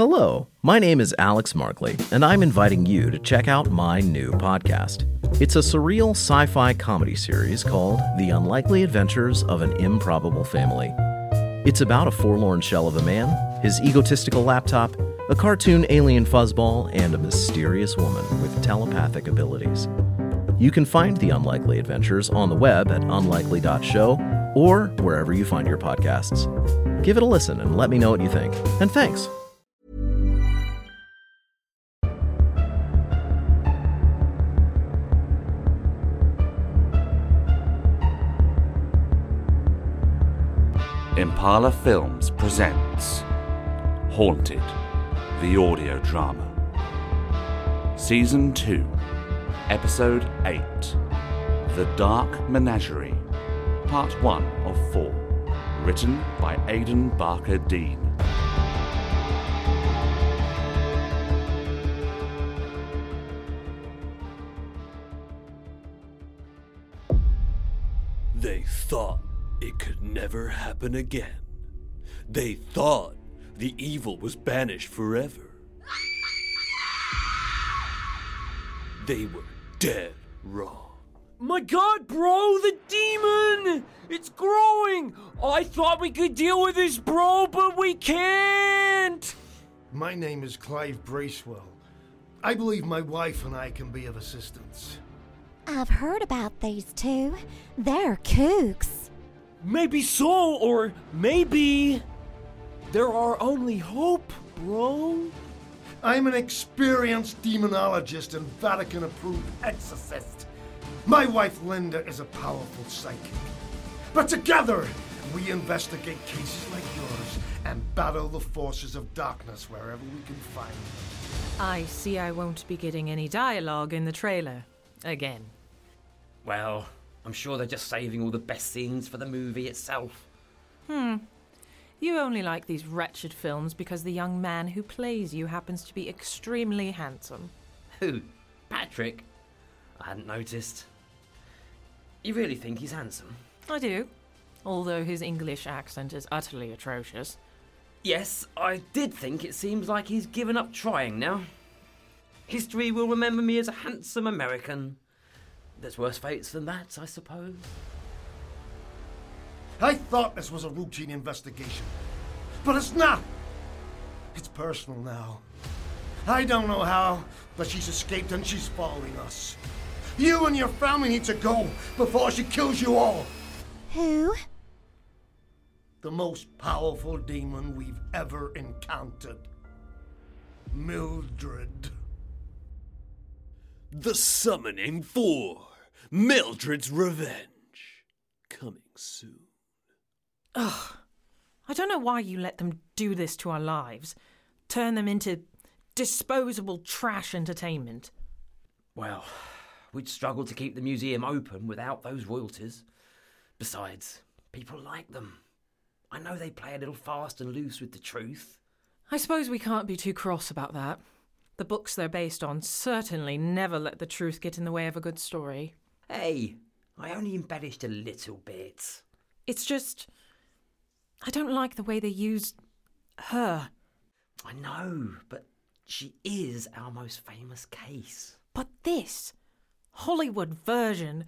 Hello, my name is Alex Markley, and I'm inviting you to check out my new podcast. It's a surreal sci fi comedy series called The Unlikely Adventures of an Improbable Family. It's about a forlorn shell of a man, his egotistical laptop, a cartoon alien fuzzball, and a mysterious woman with telepathic abilities. You can find The Unlikely Adventures on the web at unlikely.show or wherever you find your podcasts. Give it a listen and let me know what you think. And thanks. Impala Films presents Haunted, the audio drama. Season 2, Episode 8 The Dark Menagerie, Part 1 of 4. Written by Aidan Barker Dean. Never happen again. They thought the evil was banished forever. They were dead wrong. My god, bro, the demon! It's growing! I thought we could deal with this, bro, but we can't! My name is Clive Bracewell. I believe my wife and I can be of assistance. I've heard about these two. They're kooks. Maybe so, or maybe there are only hope, bro. I'm an experienced demonologist and Vatican approved exorcist. My wife Linda is a powerful psychic. But together, we investigate cases like yours and battle the forces of darkness wherever we can find them. I see I won't be getting any dialogue in the trailer. Again. Well, I'm sure they're just saving all the best scenes for the movie itself. Hmm. You only like these wretched films because the young man who plays you happens to be extremely handsome. Who? Patrick? I hadn't noticed. You really think he's handsome? I do. Although his English accent is utterly atrocious. Yes, I did think it seems like he's given up trying now. History will remember me as a handsome American. There's worse fates than that, I suppose. I thought this was a routine investigation, but it's not. It's personal now. I don't know how, but she's escaped and she's following us. You and your family need to go before she kills you all. Who? The most powerful demon we've ever encountered. Mildred. The Summoning Four Mildred's Revenge. Coming soon. Ugh. I don't know why you let them do this to our lives. Turn them into disposable trash entertainment. Well, we'd struggle to keep the museum open without those royalties. Besides, people like them. I know they play a little fast and loose with the truth. I suppose we can't be too cross about that. The books they're based on certainly never let the truth get in the way of a good story. Hey, I only embellished a little bit. It's just. I don't like the way they used her. I know, but she is our most famous case. But this Hollywood version,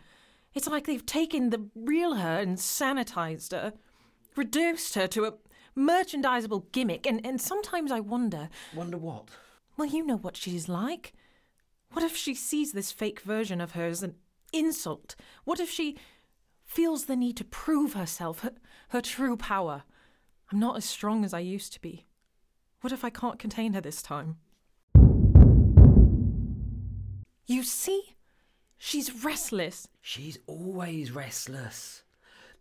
it's like they've taken the real her and sanitized her, reduced her to a merchandisable gimmick, and, and sometimes I wonder Wonder what? well, you know what she's like. What if she sees this fake version of her as an insult? What if she feels the need to prove herself, her, her true power? I'm not as strong as I used to be. What if I can't contain her this time? You see? She's restless. She's always restless.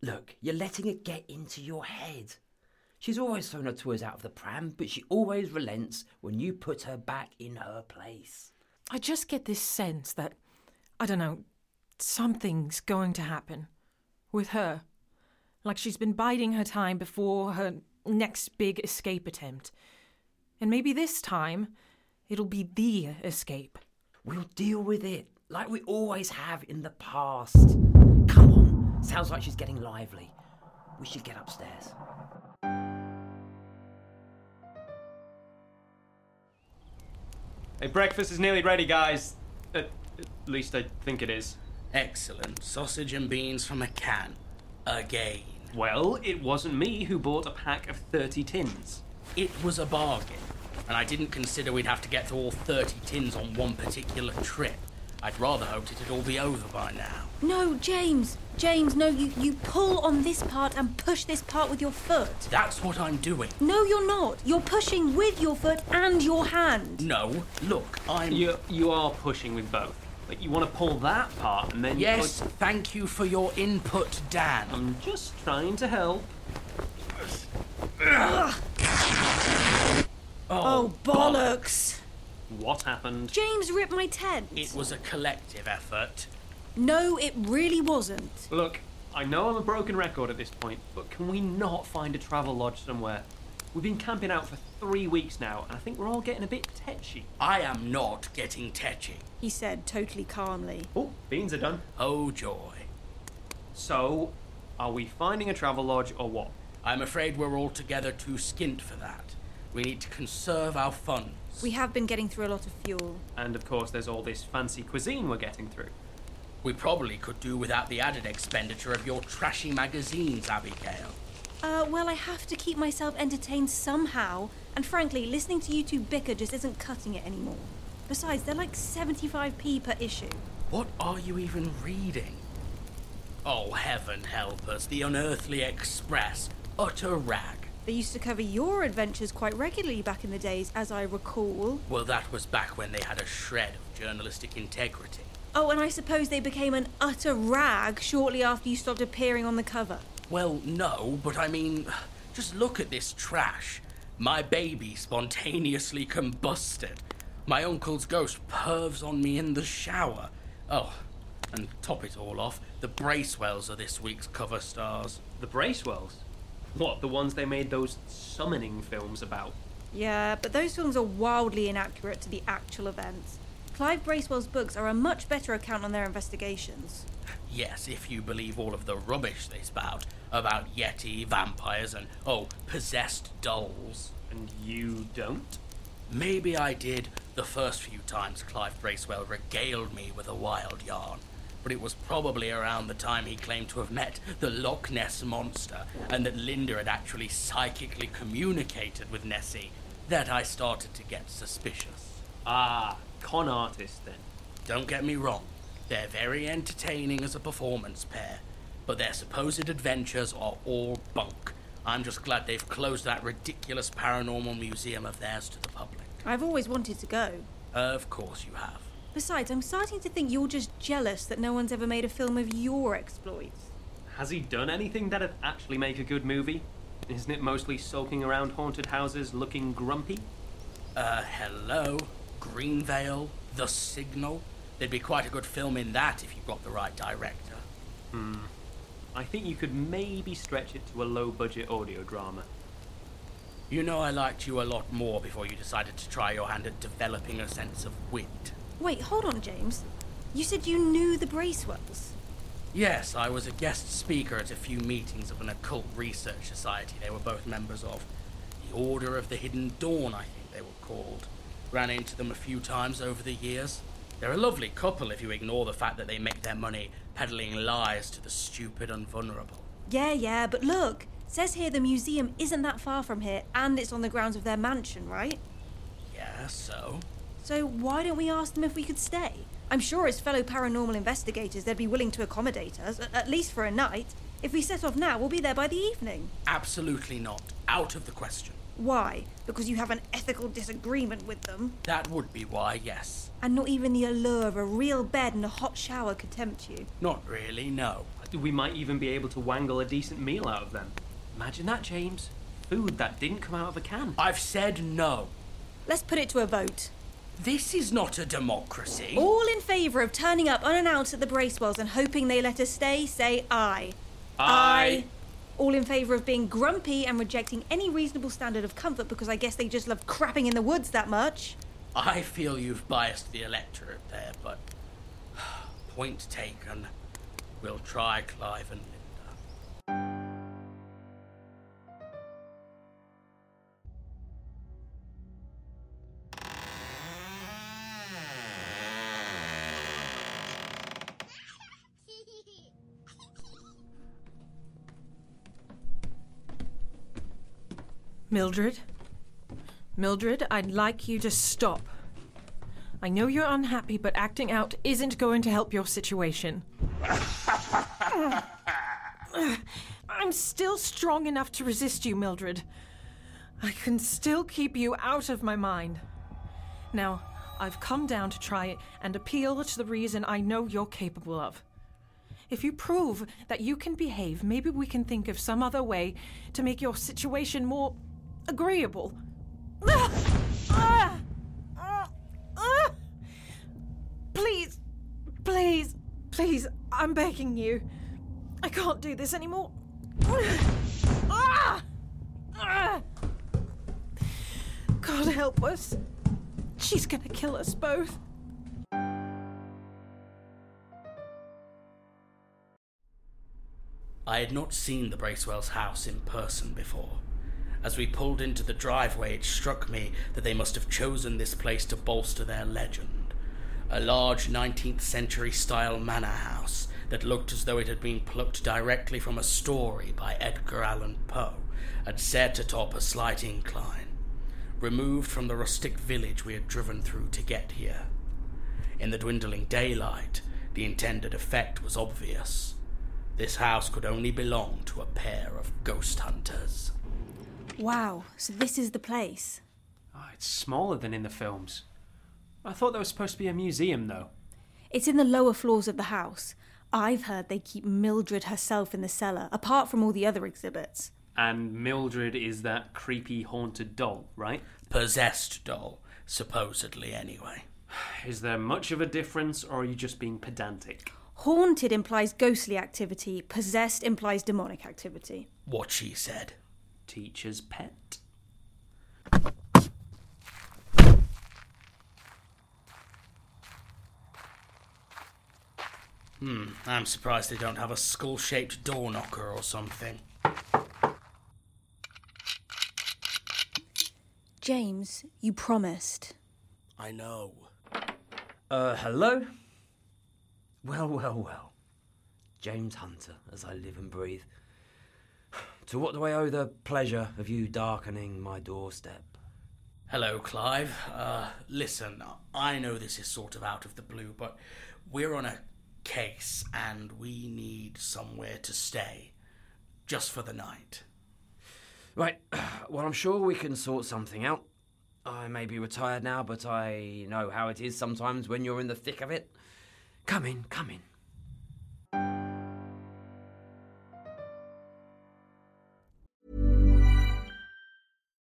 Look, you're letting it get into your head. She's always thrown her toys out of the pram, but she always relents when you put her back in her place. I just get this sense that, I don't know, something's going to happen with her. Like she's been biding her time before her next big escape attempt. And maybe this time, it'll be the escape. We'll deal with it like we always have in the past. Come on, sounds like she's getting lively. We should get upstairs. Hey, breakfast is nearly ready, guys. At, at least I think it is. Excellent. Sausage and beans from a can. Again. Well, it wasn't me who bought a pack of 30 tins. It was a bargain, and I didn't consider we'd have to get through all 30 tins on one particular trip. I'd rather hoped it'd all be over by now. No, James. James, no, you, you pull on this part and push this part with your foot. That's what I'm doing. No, you're not. You're pushing with your foot and your hand. No, look, I'm. You you are pushing with both. Like you want to pull that part and then you Yes, push- thank you for your input, Dan. I'm just trying to help. Oh, oh, bollocks. What happened? James ripped my tent. It was a collective effort. No, it really wasn't. Look, I know I'm a broken record at this point, but can we not find a travel lodge somewhere? We've been camping out for three weeks now, and I think we're all getting a bit tetchy. I am not getting tetchy. He said totally calmly. Oh, beans are done. Oh, joy. So, are we finding a travel lodge or what? I'm afraid we're altogether too skint for that. We need to conserve our funds. We have been getting through a lot of fuel. And of course, there's all this fancy cuisine we're getting through. We probably could do without the added expenditure of your trashy magazines, Abigail. Uh, well, I have to keep myself entertained somehow, and frankly, listening to you two bicker just isn't cutting it anymore. Besides, they're like 75p per issue. What are you even reading? Oh, heaven help us, the Unearthly Express. Utter rag. They used to cover your adventures quite regularly back in the days, as I recall. Well, that was back when they had a shred of journalistic integrity. Oh, and I suppose they became an utter rag shortly after you stopped appearing on the cover. Well, no, but I mean, just look at this trash. My baby spontaneously combusted. My uncle's ghost pervs on me in the shower. Oh, and top it all off, the Bracewells are this week's cover stars. The Bracewells? What, the ones they made those summoning films about? Yeah, but those films are wildly inaccurate to the actual events. Clive Bracewell's books are a much better account on their investigations. Yes, if you believe all of the rubbish they spout about Yeti, vampires, and, oh, possessed dolls. And you don't? Maybe I did the first few times Clive Bracewell regaled me with a wild yarn, but it was probably around the time he claimed to have met the Loch Ness Monster and that Linda had actually psychically communicated with Nessie that I started to get suspicious. Ah, con artist then. Don't get me wrong, they're very entertaining as a performance pair, but their supposed adventures are all bunk. I'm just glad they've closed that ridiculous paranormal museum of theirs to the public. I've always wanted to go. Of course you have. Besides, I'm starting to think you're just jealous that no one's ever made a film of your exploits. Has he done anything that'd actually make a good movie? Isn't it mostly sulking around haunted houses looking grumpy? Uh, hello? Greenvale? The Signal? There'd be quite a good film in that if you got the right director. Hmm. I think you could maybe stretch it to a low budget audio drama. You know, I liked you a lot more before you decided to try your hand at developing a sense of wit. Wait, hold on, James. You said you knew the Bracewells. Yes, I was a guest speaker at a few meetings of an occult research society they were both members of. The Order of the Hidden Dawn, I think they were called. Ran into them a few times over the years. They're a lovely couple if you ignore the fact that they make their money peddling lies to the stupid and vulnerable. Yeah, yeah, but look, Says here the museum isn't that far from here and it's on the grounds of their mansion, right? Yeah, so? So why don't we ask them if we could stay? I'm sure as fellow paranormal investigators they'd be willing to accommodate us, at least for a night. If we set off now, we'll be there by the evening. Absolutely not. Out of the question. Why? Because you have an ethical disagreement with them? That would be why, yes. And not even the allure of a real bed and a hot shower could tempt you. Not really, no. We might even be able to wangle a decent meal out of them. Imagine that, James. Food that didn't come out of a can. I've said no. Let's put it to a vote. This is not a democracy. All in favour of turning up unannounced at the Bracewells and hoping they let us stay, say aye. Aye. All in favour of being grumpy and rejecting any reasonable standard of comfort because I guess they just love crapping in the woods that much. I feel you've biased the electorate there, but. Point taken. We'll try Clive and Linda. Mildred? Mildred, I'd like you to stop. I know you're unhappy, but acting out isn't going to help your situation. I'm still strong enough to resist you, Mildred. I can still keep you out of my mind. Now, I've come down to try and appeal to the reason I know you're capable of. If you prove that you can behave, maybe we can think of some other way to make your situation more agreeable. Please, please, please, I'm begging you. I can't do this anymore. God help us. She's gonna kill us both. I had not seen the Bracewells' house in person before. As we pulled into the driveway, it struck me that they must have chosen this place to bolster their legend. A large 19th century style manor house that looked as though it had been plucked directly from a story by Edgar Allan Poe and set atop a slight incline, removed from the rustic village we had driven through to get here. In the dwindling daylight, the intended effect was obvious. This house could only belong to a pair of ghost hunters. Wow, so this is the place. Oh, it's smaller than in the films. I thought there was supposed to be a museum, though. It's in the lower floors of the house. I've heard they keep Mildred herself in the cellar, apart from all the other exhibits. And Mildred is that creepy haunted doll, right? Possessed doll, supposedly, anyway. Is there much of a difference, or are you just being pedantic? Haunted implies ghostly activity, possessed implies demonic activity. What she said. Teacher's pet. Hmm, I'm surprised they don't have a skull shaped door knocker or something. James, you promised. I know. Uh, hello? Well, well, well. James Hunter, as I live and breathe. To what do I owe the pleasure of you darkening my doorstep? Hello, Clive. Uh, listen, I know this is sort of out of the blue, but we're on a case and we need somewhere to stay. Just for the night. Right, well, I'm sure we can sort something out. I may be retired now, but I know how it is sometimes when you're in the thick of it. Come in, come in.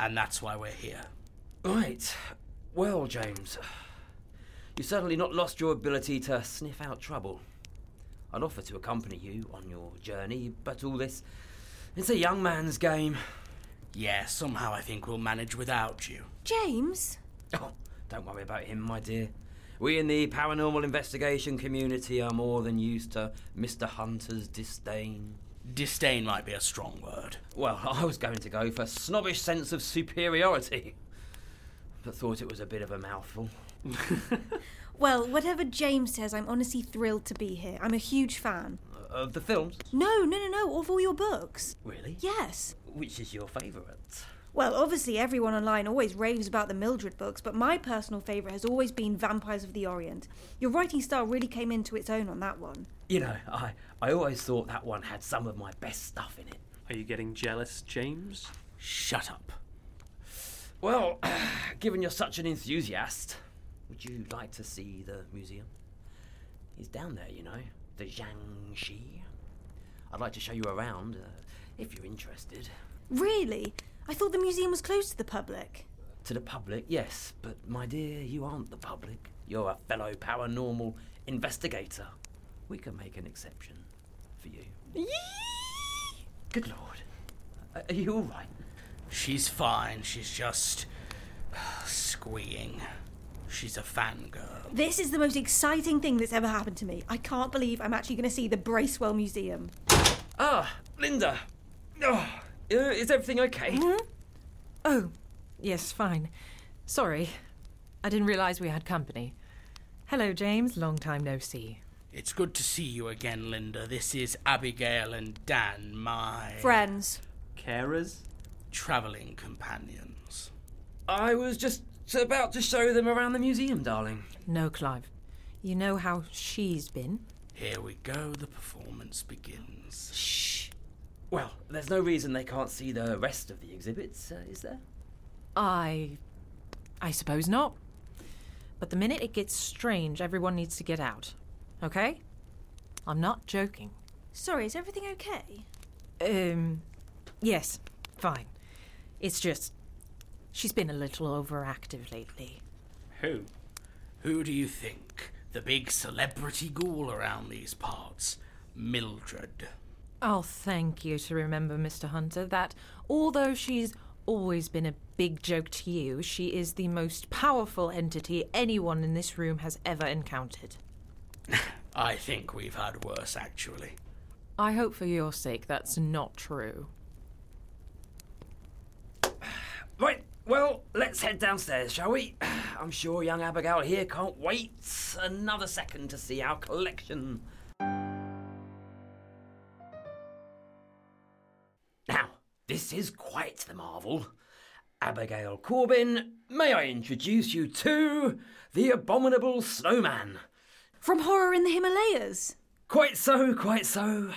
And that's why we're here. Right. Well, James, you've certainly not lost your ability to sniff out trouble. I'd offer to accompany you on your journey, but all this. It's a young man's game. Yeah, somehow I think we'll manage without you. James? Oh, don't worry about him, my dear. We in the paranormal investigation community are more than used to Mr. Hunter's disdain. Disdain might be a strong word. Well, I was going to go for snobbish sense of superiority, but thought it was a bit of a mouthful. Well, whatever James says, I'm honestly thrilled to be here. I'm a huge fan. Uh, of the films? No, no, no, no, of all your books. Really? Yes. Which is your favourite? Well, obviously, everyone online always raves about the Mildred books, but my personal favourite has always been Vampires of the Orient. Your writing style really came into its own on that one. You know, I, I always thought that one had some of my best stuff in it. Are you getting jealous, James? Shut up. Well, given you're such an enthusiast, would you like to see the museum? He's down there, you know, the Jiangshi. I'd like to show you around, uh, if you're interested. Really? I thought the museum was closed to the public. To the public, yes, but my dear, you aren't the public. You're a fellow paranormal investigator. We can make an exception for you. Yee! Good lord. Are you all right? She's fine. She's just squeeing. She's a fangirl. This is the most exciting thing that's ever happened to me. I can't believe I'm actually going to see the Bracewell Museum. Ah, Linda. Oh, uh, is everything okay? Oh, yes, fine. Sorry. I didn't realise we had company. Hello, James. Long time no see. It's good to see you again, Linda. This is Abigail and Dan, my Friends. Carers? travelling companions. I was just about to show them around the museum, darling. No, Clive. You know how she's been. Here we go. The performance begins. Shh. Well, there's no reason they can't see the rest of the exhibits, uh, is there? I. I suppose not. But the minute it gets strange, everyone needs to get out. Okay? I'm not joking. Sorry, is everything okay? Um. Yes, fine. It's just. She's been a little overactive lately. Who? Who do you think? The big celebrity ghoul around these parts? Mildred. I'll thank you to remember, Mr. Hunter, that although she's always been a big joke to you, she is the most powerful entity anyone in this room has ever encountered. I think we've had worse, actually. I hope for your sake that's not true. Right, well, let's head downstairs, shall we? I'm sure young Abigail here can't wait another second to see our collection. This is quite the marvel. Abigail Corbin, may I introduce you to the Abominable Snowman? From Horror in the Himalayas? Quite so, quite so.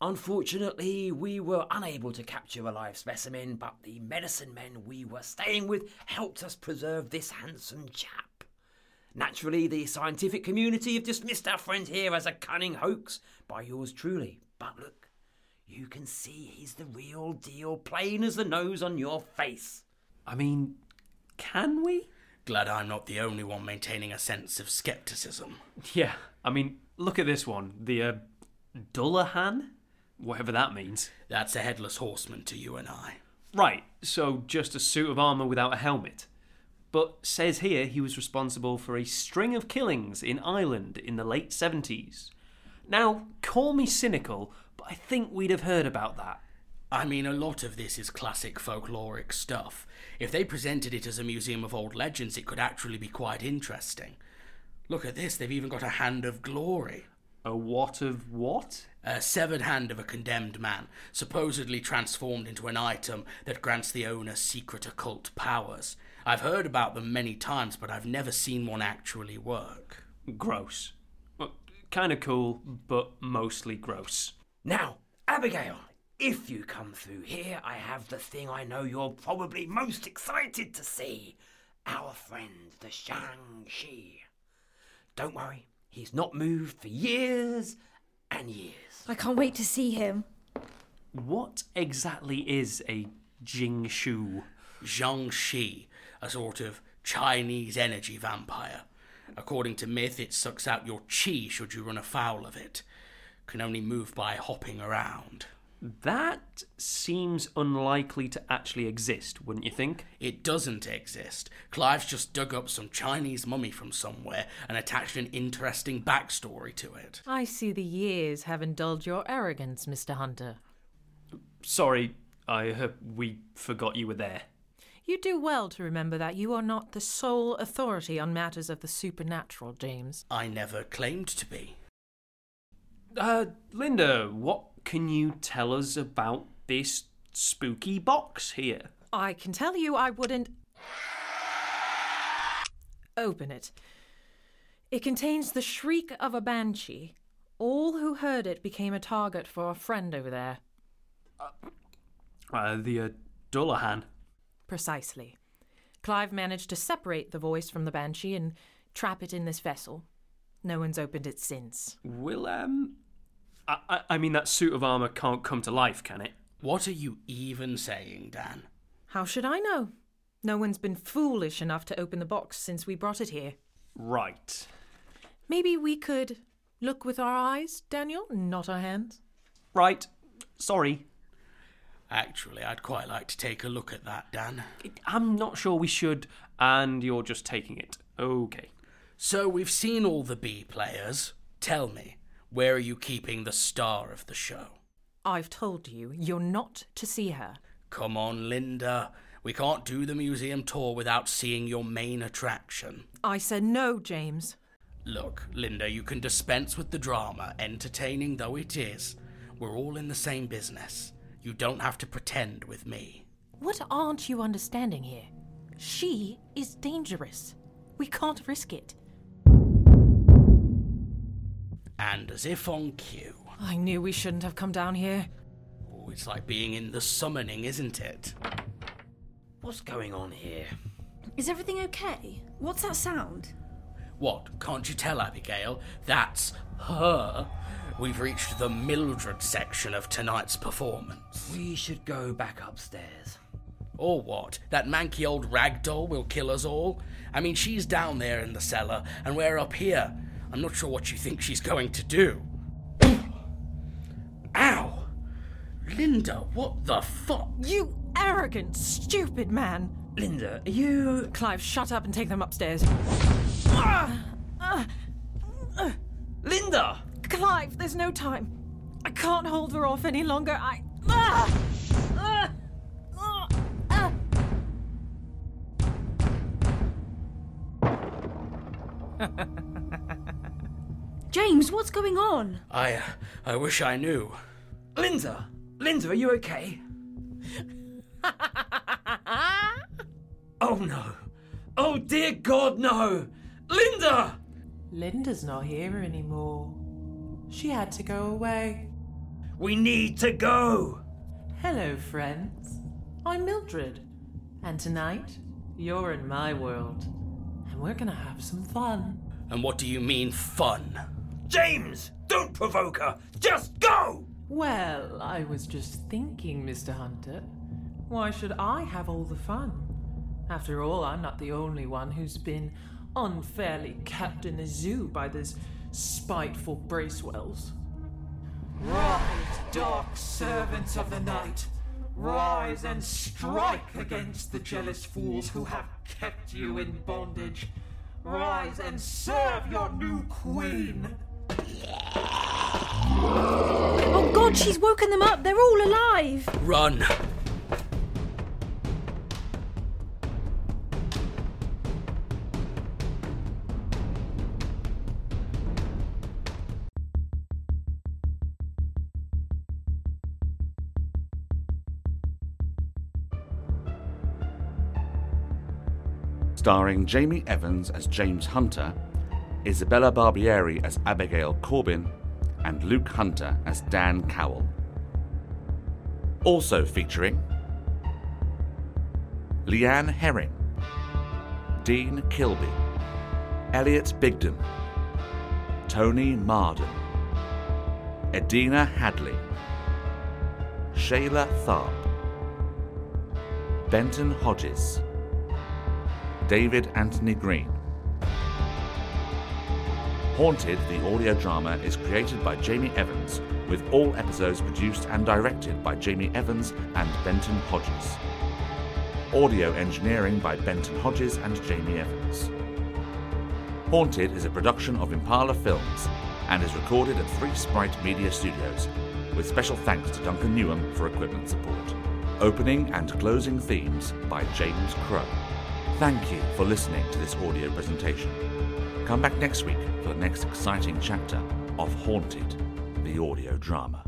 Unfortunately, we were unable to capture a live specimen, but the medicine men we were staying with helped us preserve this handsome chap. Naturally, the scientific community have dismissed our friend here as a cunning hoax by yours truly. But look, you can see he's the real deal, plain as the nose on your face. I mean, can we? Glad I'm not the only one maintaining a sense of skepticism. Yeah, I mean, look at this one. The uh, Dullahan? Whatever that means. That's a headless horseman to you and I. Right, so just a suit of armour without a helmet. But says here he was responsible for a string of killings in Ireland in the late 70s. Now, call me cynical, but I think we'd have heard about that. I mean, a lot of this is classic folkloric stuff. If they presented it as a museum of old legends, it could actually be quite interesting. Look at this, they've even got a hand of glory. A what of what? A severed hand of a condemned man, supposedly transformed into an item that grants the owner secret occult powers. I've heard about them many times, but I've never seen one actually work. Gross. Well, kind of cool, but mostly gross. Now, Abigail, if you come through here, I have the thing I know you're probably most excited to see our friend, the Jiangshi. Don't worry, he's not moved for years and years. I can't wait to see him. What exactly is a Jing Shu? Jiangshi, a sort of Chinese energy vampire. According to myth, it sucks out your chi should you run afoul of it. Can only move by hopping around. That seems unlikely to actually exist, wouldn't you think? It doesn't exist. Clive's just dug up some Chinese mummy from somewhere and attached an interesting backstory to it. I see the years have indulged your arrogance, Mr. Hunter. Sorry, I uh, we forgot you were there. You do well to remember that you are not the sole authority on matters of the supernatural, James. I never claimed to be. Uh, Linda, what can you tell us about this spooky box here? I can tell you I wouldn't. Open it. It contains the shriek of a banshee. All who heard it became a target for a friend over there. Uh, the uh, Dullahan. Precisely. Clive managed to separate the voice from the banshee and trap it in this vessel. No one's opened it since. Will, um. I, I, I mean, that suit of armour can't come to life, can it? What are you even saying, Dan? How should I know? No one's been foolish enough to open the box since we brought it here. Right. Maybe we could look with our eyes, Daniel, not our hands. Right. Sorry. Actually, I'd quite like to take a look at that, Dan. I'm not sure we should, and you're just taking it. Okay. So we've seen all the B players. Tell me, where are you keeping the star of the show? I've told you, you're not to see her. Come on, Linda. We can't do the museum tour without seeing your main attraction. I said no, James. Look, Linda, you can dispense with the drama, entertaining though it is. We're all in the same business. You don't have to pretend with me. What aren't you understanding here? She is dangerous. We can't risk it. And as if on cue. I knew we shouldn't have come down here. Oh, it's like being in the summoning, isn't it? What's going on here? Is everything okay? What's that sound? What? Can't you tell, Abigail? That's her. We've reached the Mildred section of tonight's performance. We should go back upstairs. Or what? That manky old rag doll will kill us all? I mean, she's down there in the cellar, and we're up here. I'm not sure what you think she's going to do. Ow! Linda, what the fuck? You arrogant, stupid man! Linda, are you. Clive, shut up and take them upstairs. Linda! Clive, there's no time. I can't hold her off any longer. I. James, what's going on? I. Uh, I wish I knew. Linda! Linda, are you okay? oh no! Oh dear God, no! Linda! Linda's not here anymore. She had to go away. We need to go! Hello, friends. I'm Mildred. And tonight, you're in my world. and we're gonna have some fun. And what do you mean, fun? James, don't provoke her. Just go. Well, I was just thinking, Mr. Hunter. Why should I have all the fun? After all, I'm not the only one who's been unfairly kept in a zoo by those spiteful Bracewells. Rise, dark servants of the night! Rise and strike against the jealous fools who have kept you in bondage. Rise and serve your new queen! Oh god, she's woken them up. They're all alive. Run! starring Jamie Evans as James Hunter, Isabella Barbieri as Abigail Corbin, and Luke Hunter as Dan Cowell. Also featuring Leanne Herring, Dean Kilby, Elliot Bigden, Tony Marden, Edina Hadley, Shayla Tharp, Benton Hodges, David Anthony Green. Haunted, the audio drama, is created by Jamie Evans, with all episodes produced and directed by Jamie Evans and Benton Hodges. Audio engineering by Benton Hodges and Jamie Evans. Haunted is a production of Impala Films and is recorded at Free Sprite Media Studios, with special thanks to Duncan Newham for equipment support. Opening and closing themes by James Crow. Thank you for listening to this audio presentation. Come back next week for the next exciting chapter of Haunted, the audio drama.